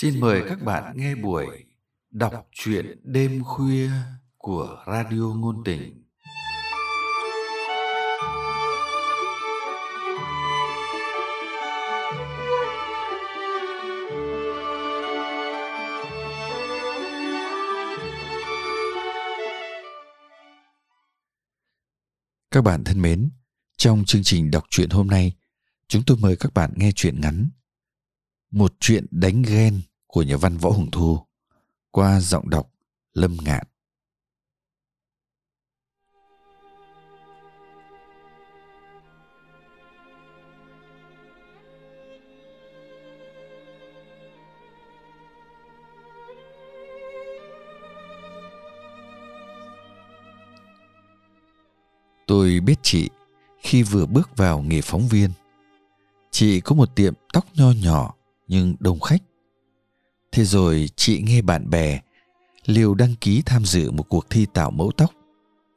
Xin mời các bạn nghe buổi đọc truyện đêm khuya của Radio Ngôn Tình. Các bạn thân mến, trong chương trình đọc truyện hôm nay, chúng tôi mời các bạn nghe truyện ngắn. Một chuyện đánh ghen của nhà văn Võ Hùng Thu qua giọng đọc Lâm Ngạn. Tôi biết chị khi vừa bước vào nghề phóng viên. Chị có một tiệm tóc nho nhỏ nhưng đông khách. Thế rồi chị nghe bạn bè liều đăng ký tham dự một cuộc thi tạo mẫu tóc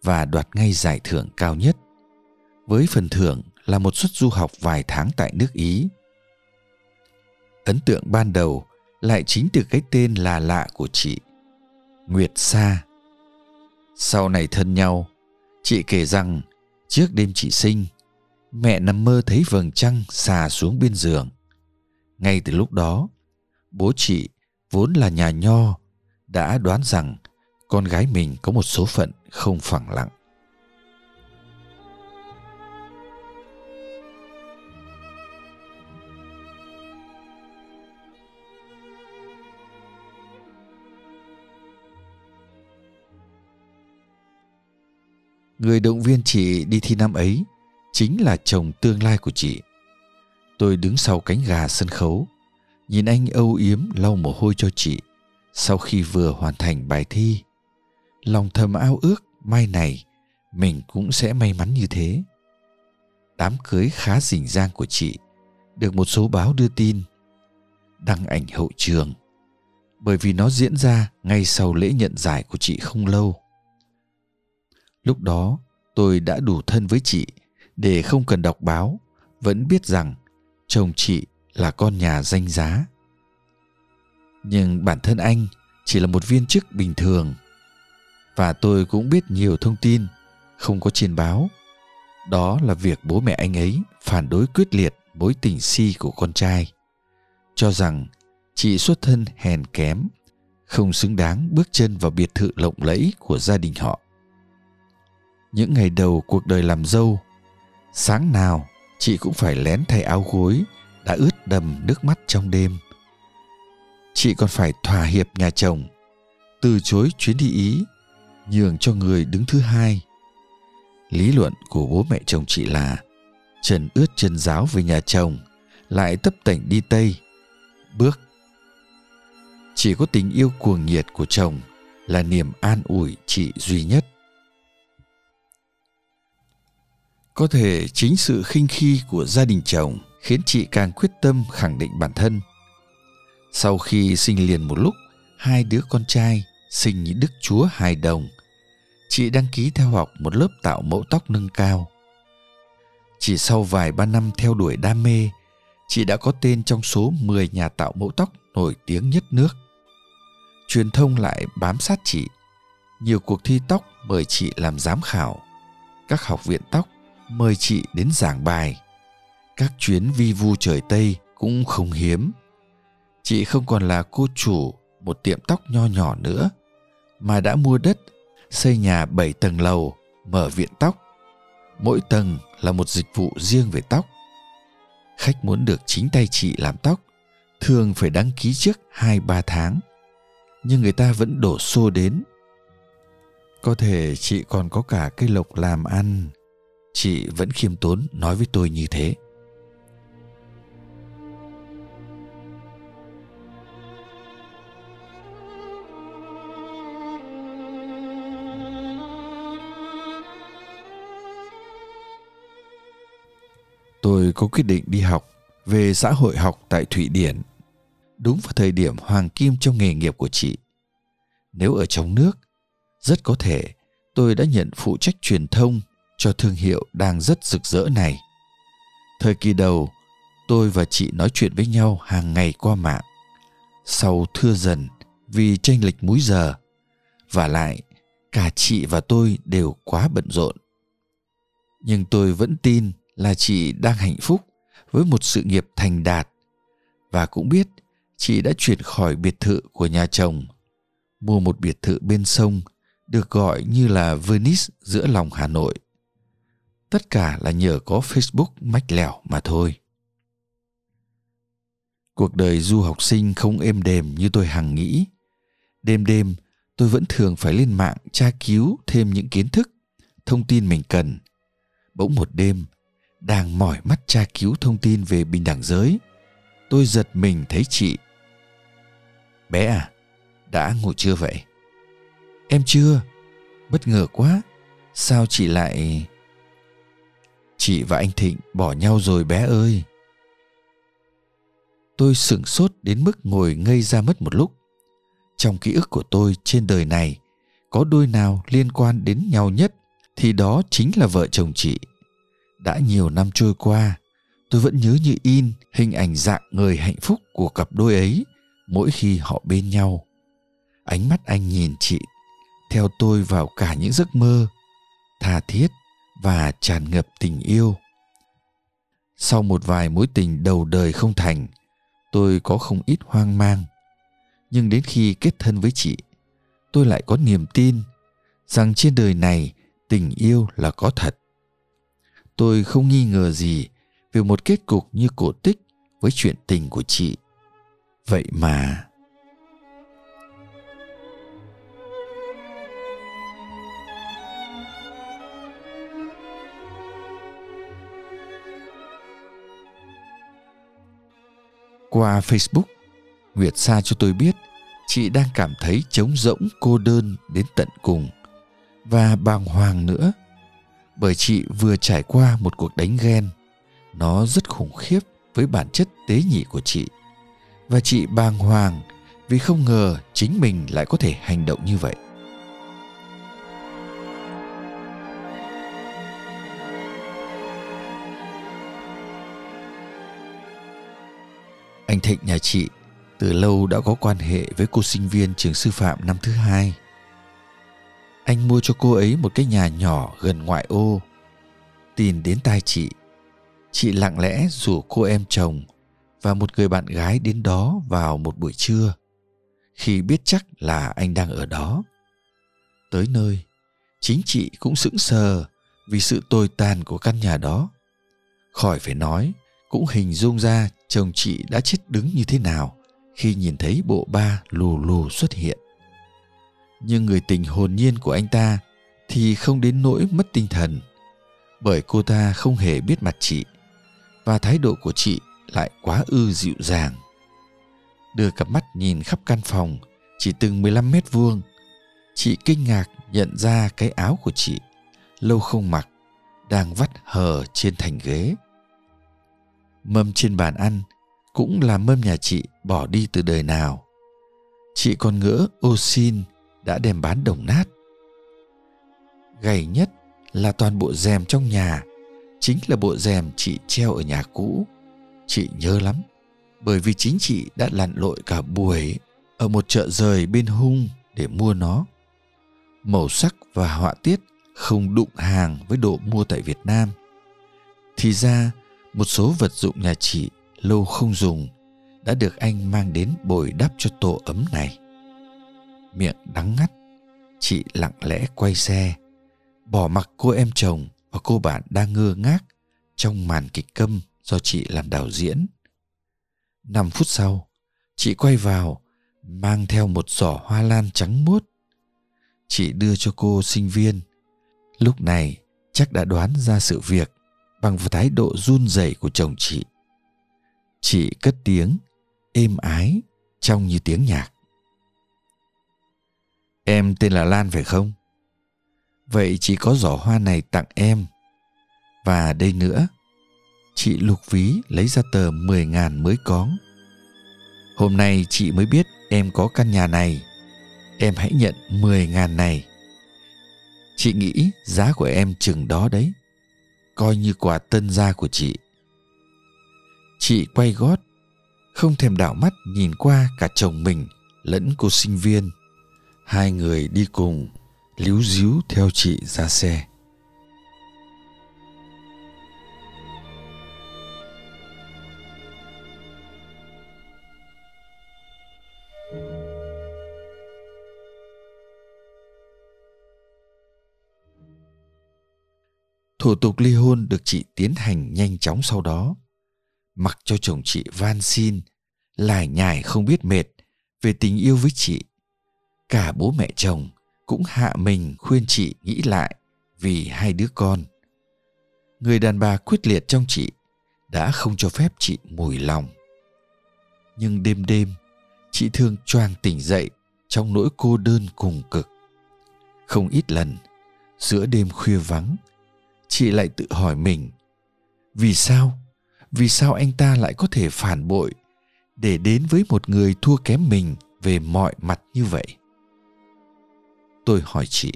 và đoạt ngay giải thưởng cao nhất. Với phần thưởng là một suất du học vài tháng tại nước Ý. Ấn tượng ban đầu lại chính từ cái tên là lạ của chị, Nguyệt Sa. Sau này thân nhau, chị kể rằng trước đêm chị sinh, mẹ nằm mơ thấy vầng trăng xà xuống bên giường. Ngay từ lúc đó, bố chị vốn là nhà nho đã đoán rằng con gái mình có một số phận không phẳng lặng. Người động viên chị đi thi năm ấy chính là chồng tương lai của chị. Tôi đứng sau cánh gà sân khấu, nhìn anh âu yếm lau mồ hôi cho chị sau khi vừa hoàn thành bài thi. Lòng thầm ao ước mai này mình cũng sẽ may mắn như thế. Đám cưới khá rình rang của chị được một số báo đưa tin đăng ảnh hậu trường, bởi vì nó diễn ra ngay sau lễ nhận giải của chị không lâu lúc đó, tôi đã đủ thân với chị để không cần đọc báo, vẫn biết rằng chồng chị là con nhà danh giá. Nhưng bản thân anh chỉ là một viên chức bình thường. Và tôi cũng biết nhiều thông tin không có trên báo. Đó là việc bố mẹ anh ấy phản đối quyết liệt mối tình si của con trai. Cho rằng chị xuất thân hèn kém, không xứng đáng bước chân vào biệt thự lộng lẫy của gia đình họ. Những ngày đầu cuộc đời làm dâu, sáng nào chị cũng phải lén thay áo gối đã ướt đầm nước mắt trong đêm. Chị còn phải thỏa hiệp nhà chồng, từ chối chuyến đi ý, nhường cho người đứng thứ hai. Lý luận của bố mẹ chồng chị là, trần ướt chân giáo về nhà chồng, lại tấp tảnh đi tây. Bước. Chỉ có tình yêu cuồng nhiệt của chồng là niềm an ủi chị duy nhất. Có thể chính sự khinh khi của gia đình chồng khiến chị càng quyết tâm khẳng định bản thân. Sau khi sinh liền một lúc, hai đứa con trai sinh như đức chúa hài đồng, chị đăng ký theo học một lớp tạo mẫu tóc nâng cao. Chỉ sau vài ba năm theo đuổi đam mê, chị đã có tên trong số 10 nhà tạo mẫu tóc nổi tiếng nhất nước. Truyền thông lại bám sát chị, nhiều cuộc thi tóc mời chị làm giám khảo, các học viện tóc mời chị đến giảng bài các chuyến vi vu trời tây cũng không hiếm. Chị không còn là cô chủ một tiệm tóc nho nhỏ nữa, mà đã mua đất, xây nhà bảy tầng lầu, mở viện tóc. Mỗi tầng là một dịch vụ riêng về tóc. Khách muốn được chính tay chị làm tóc, thường phải đăng ký trước hai ba tháng, nhưng người ta vẫn đổ xô đến. Có thể chị còn có cả cây lộc làm ăn, chị vẫn khiêm tốn nói với tôi như thế. Tôi có quyết định đi học về xã hội học tại thụy điển đúng vào thời điểm hoàng kim trong nghề nghiệp của chị nếu ở trong nước rất có thể tôi đã nhận phụ trách truyền thông cho thương hiệu đang rất rực rỡ này. Thời kỳ đầu, tôi và chị nói chuyện với nhau hàng ngày qua mạng. sau thưa dần vì tranh lệch múi giờ và lại cả chị và tôi đều quá bận rộn nhưng tôi vẫn tin là chị đang hạnh phúc với một sự nghiệp thành đạt và cũng biết chị đã chuyển khỏi biệt thự của nhà chồng mua một biệt thự bên sông được gọi như là Venice giữa lòng Hà Nội. Tất cả là nhờ có Facebook mách lẻo mà thôi. Cuộc đời du học sinh không êm đềm như tôi hằng nghĩ. Đêm đêm, tôi vẫn thường phải lên mạng tra cứu thêm những kiến thức, thông tin mình cần. Bỗng một đêm, đang mỏi mắt tra cứu thông tin về bình đẳng giới, tôi giật mình thấy chị. Bé à, đã ngủ chưa vậy? Em chưa. Bất ngờ quá. Sao chị lại... Chị và anh Thịnh bỏ nhau rồi bé ơi. Tôi sửng sốt đến mức ngồi ngây ra mất một lúc. Trong ký ức của tôi trên đời này, có đôi nào liên quan đến nhau nhất thì đó chính là vợ chồng chị. Đã nhiều năm trôi qua, tôi vẫn nhớ như in hình ảnh dạng người hạnh phúc của cặp đôi ấy mỗi khi họ bên nhau. Ánh mắt anh nhìn chị theo tôi vào cả những giấc mơ tha thiết và tràn ngập tình yêu. Sau một vài mối tình đầu đời không thành tôi có không ít hoang mang. Nhưng đến khi kết thân với chị tôi lại có niềm tin rằng trên đời này tình yêu là có thật tôi không nghi ngờ gì về một kết cục như cổ tích với chuyện tình của chị. Vậy mà Qua Facebook, Nguyệt Sa cho tôi biết chị đang cảm thấy trống rỗng cô đơn đến tận cùng. Và bàng hoàng nữa bởi chị vừa trải qua một cuộc đánh ghen. Nó rất khủng khiếp với bản chất tế nhị của chị. Và chị bàng hoàng vì không ngờ chính mình lại có thể hành động như vậy. Anh Thịnh nhà chị từ lâu đã có quan hệ với cô sinh viên trường sư phạm năm thứ hai. Anh mua cho cô ấy một cái nhà nhỏ gần ngoại ô. Tin đến tai chị, chị lặng lẽ rủ cô em chồng và một người bạn gái đến đó vào một buổi trưa khi biết chắc là anh đang ở đó. Tới nơi, chính chị cũng sững sờ vì sự tồi tàn của căn nhà đó. Khỏi phải nói, cũng hình dung ra chồng chị đã chết đứng như thế nào khi nhìn thấy bộ ba lù lù xuất hiện nhưng người tình hồn nhiên của anh ta thì không đến nỗi mất tinh thần. Bởi cô ta không hề biết mặt chị và thái độ của chị lại quá ư dịu dàng. Đưa cặp mắt nhìn khắp căn phòng, chỉ từng 15 mét vuông, chị kinh ngạc nhận ra cái áo của chị, lâu không mặc, đang vắt hờ trên thành ghế. Mâm trên bàn ăn cũng là mâm nhà chị bỏ đi từ đời nào. Chị còn ngỡ ô xin đã đem bán đồng nát. Gầy nhất là toàn bộ rèm trong nhà, chính là bộ rèm chị treo ở nhà cũ. Chị nhớ lắm, bởi vì chính chị đã lặn lội cả buổi ở một chợ rời bên hung để mua nó. Màu sắc và họa tiết không đụng hàng với độ mua tại việt nam. Thì ra, một số vật dụng nhà chị lâu không dùng, đã được anh mang đến bồi đắp cho tổ ấm này miệng đắng ngắt. Chị lặng lẽ quay xe, bỏ mặc cô em chồng và cô bạn đang ngơ ngác trong màn kịch câm do chị làm đạo diễn. Năm phút sau, chị quay vào, mang theo một giỏ hoa lan trắng muốt. Chị đưa cho cô sinh viên. Lúc này, chắc đã đoán ra sự việc bằng thái độ run rẩy của chồng chị. Chị cất tiếng, êm ái, trong như tiếng nhạc em tên là lan phải không? Vậy chị có giỏ hoa này tặng em. Và đây nữa, chị lục ví lấy ra tờ 10 ngàn mới có. Hôm nay chị mới biết em có căn nhà này. Em hãy nhận 10 ngàn này. Chị nghĩ giá của em chừng đó đấy. Coi như quà tân gia của chị. Chị quay gót, không thèm đảo mắt nhìn qua cả chồng mình lẫn cô sinh viên hai người đi cùng líu díu theo chị ra xe Thủ tục ly hôn được chị tiến hành nhanh chóng sau đó. Mặc cho chồng chị van xin, lải nhải không biết mệt về tình yêu với chị. Cả bố mẹ chồng cũng hạ mình khuyên chị nghĩ lại vì hai đứa con. Người đàn bà quyết liệt trong chị đã không cho phép chị mùi lòng. Nhưng đêm đêm, chị thường choàng tỉnh dậy trong nỗi cô đơn cùng cực. Không ít lần, giữa đêm khuya vắng, chị lại tự hỏi mình vì sao vì sao anh ta lại có thể phản bội để đến với một người thua kém mình về mọi mặt như vậy tôi hỏi chị.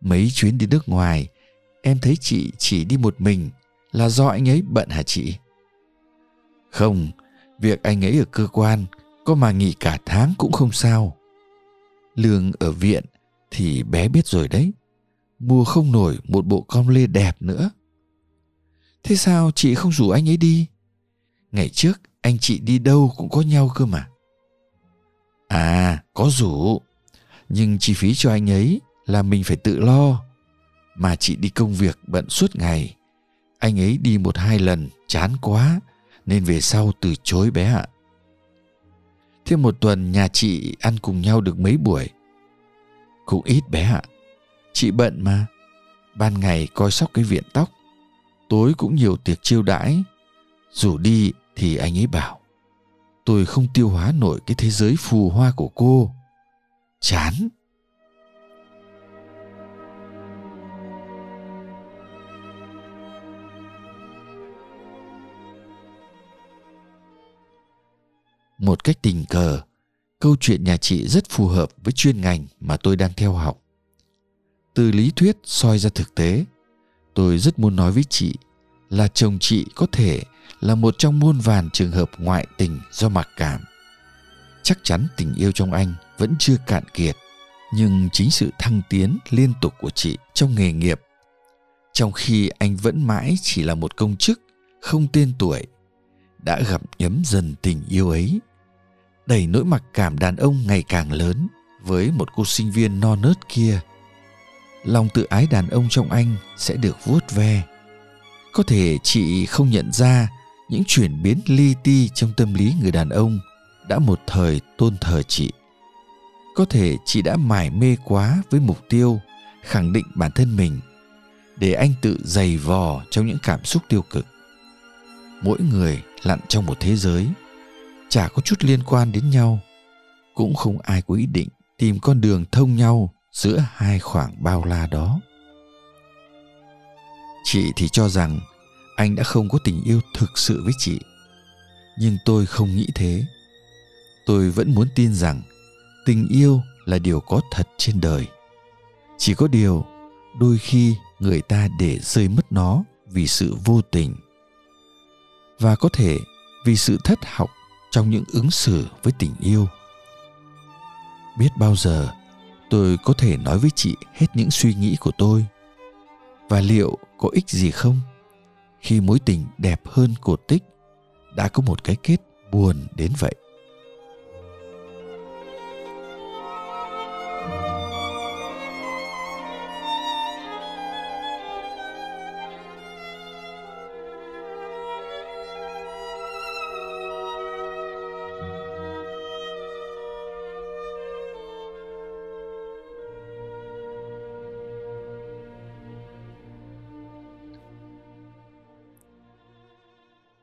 Mấy chuyến đi nước ngoài, em thấy chị chỉ đi một mình là do anh ấy bận hả chị? Không, việc anh ấy ở cơ quan có mà nghỉ cả tháng cũng không sao. Lương ở viện thì bé biết rồi đấy mua không nổi một bộ com lê đẹp nữa. Thế sao chị không rủ anh ấy đi? Ngày trước anh chị đi đâu cũng có nhau cơ mà. À có rủ nhưng chi phí cho anh ấy là mình phải tự lo. Mà chị đi công việc bận suốt ngày. Anh ấy đi một hai lần, chán quá, nên về sau từ chối bé ạ. Thêm một tuần nhà chị ăn cùng nhau được mấy buổi? Cũng ít bé ạ. Chị bận mà. Ban ngày coi sóc cái viện tóc. Tối cũng nhiều tiệc chiêu đãi. Dù đi thì anh ấy bảo, tôi không tiêu hóa nổi cái thế giới phù hoa của cô chán. Một cách tình cờ, câu chuyện nhà chị rất phù hợp với chuyên ngành mà tôi đang theo học. Từ lý thuyết soi ra thực tế, tôi rất muốn nói với chị là chồng chị có thể là một trong muôn vàn trường hợp ngoại tình do mặc cảm. Chắc chắn tình yêu trong anh vẫn chưa cạn kiệt, nhưng chính sự thăng tiến liên tục của chị trong nghề nghiệp. Trong khi anh vẫn mãi chỉ là một công chức, không tên tuổi, đã gặp nhấm dần tình yêu ấy, đẩy nỗi mặc cảm đàn ông ngày càng lớn với một cô sinh viên non nớt kia. Lòng tự ái đàn ông trong anh sẽ được vuốt ve. Có thể chị không nhận ra những chuyển biến li ti trong tâm lý người đàn ông đã một thời tôn thờ chị có thể chị đã mải mê quá với mục tiêu, khẳng định bản thân mình, để anh tự dày vò trong những cảm xúc tiêu cực. Mỗi người lặn trong một thế giới, chả có chút liên quan đến nhau, cũng không ai có ý định tìm con đường thông nhau giữa hai khoảng bao la đó. Chị thì cho rằng anh đã không có tình yêu thực sự với chị, nhưng tôi không nghĩ thế. Tôi vẫn muốn tin rằng tình yêu là điều có thật trên đời. Chỉ có điều, đôi khi người ta để rơi mất nó vì sự vô tình. Và có thể vì sự thất học trong những ứng xử với tình yêu. Biết bao giờ, tôi có thể nói với chị hết những suy nghĩ của tôi. Và liệu có ích gì không? Khi mối tình đẹp hơn cột tích, đã có một cái kết buồn đến vậy.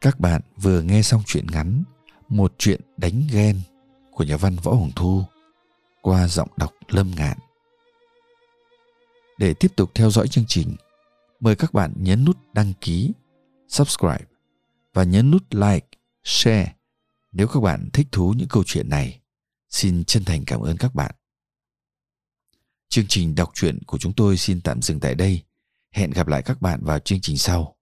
Các bạn vừa nghe xong chuyện ngắn Một chuyện đánh ghen của nhà văn Võ Hồng Thu qua giọng đọc Lâm Ngạn. Để tiếp tục theo dõi chương trình, mời các bạn nhấn nút đăng ký, subscribe và nhấn nút like, share nếu các bạn thích thú những câu chuyện này. Xin chân thành cảm ơn các bạn. Chương trình đọc truyện của chúng tôi xin tạm dừng tại đây. Hẹn gặp lại các bạn vào chương trình sau.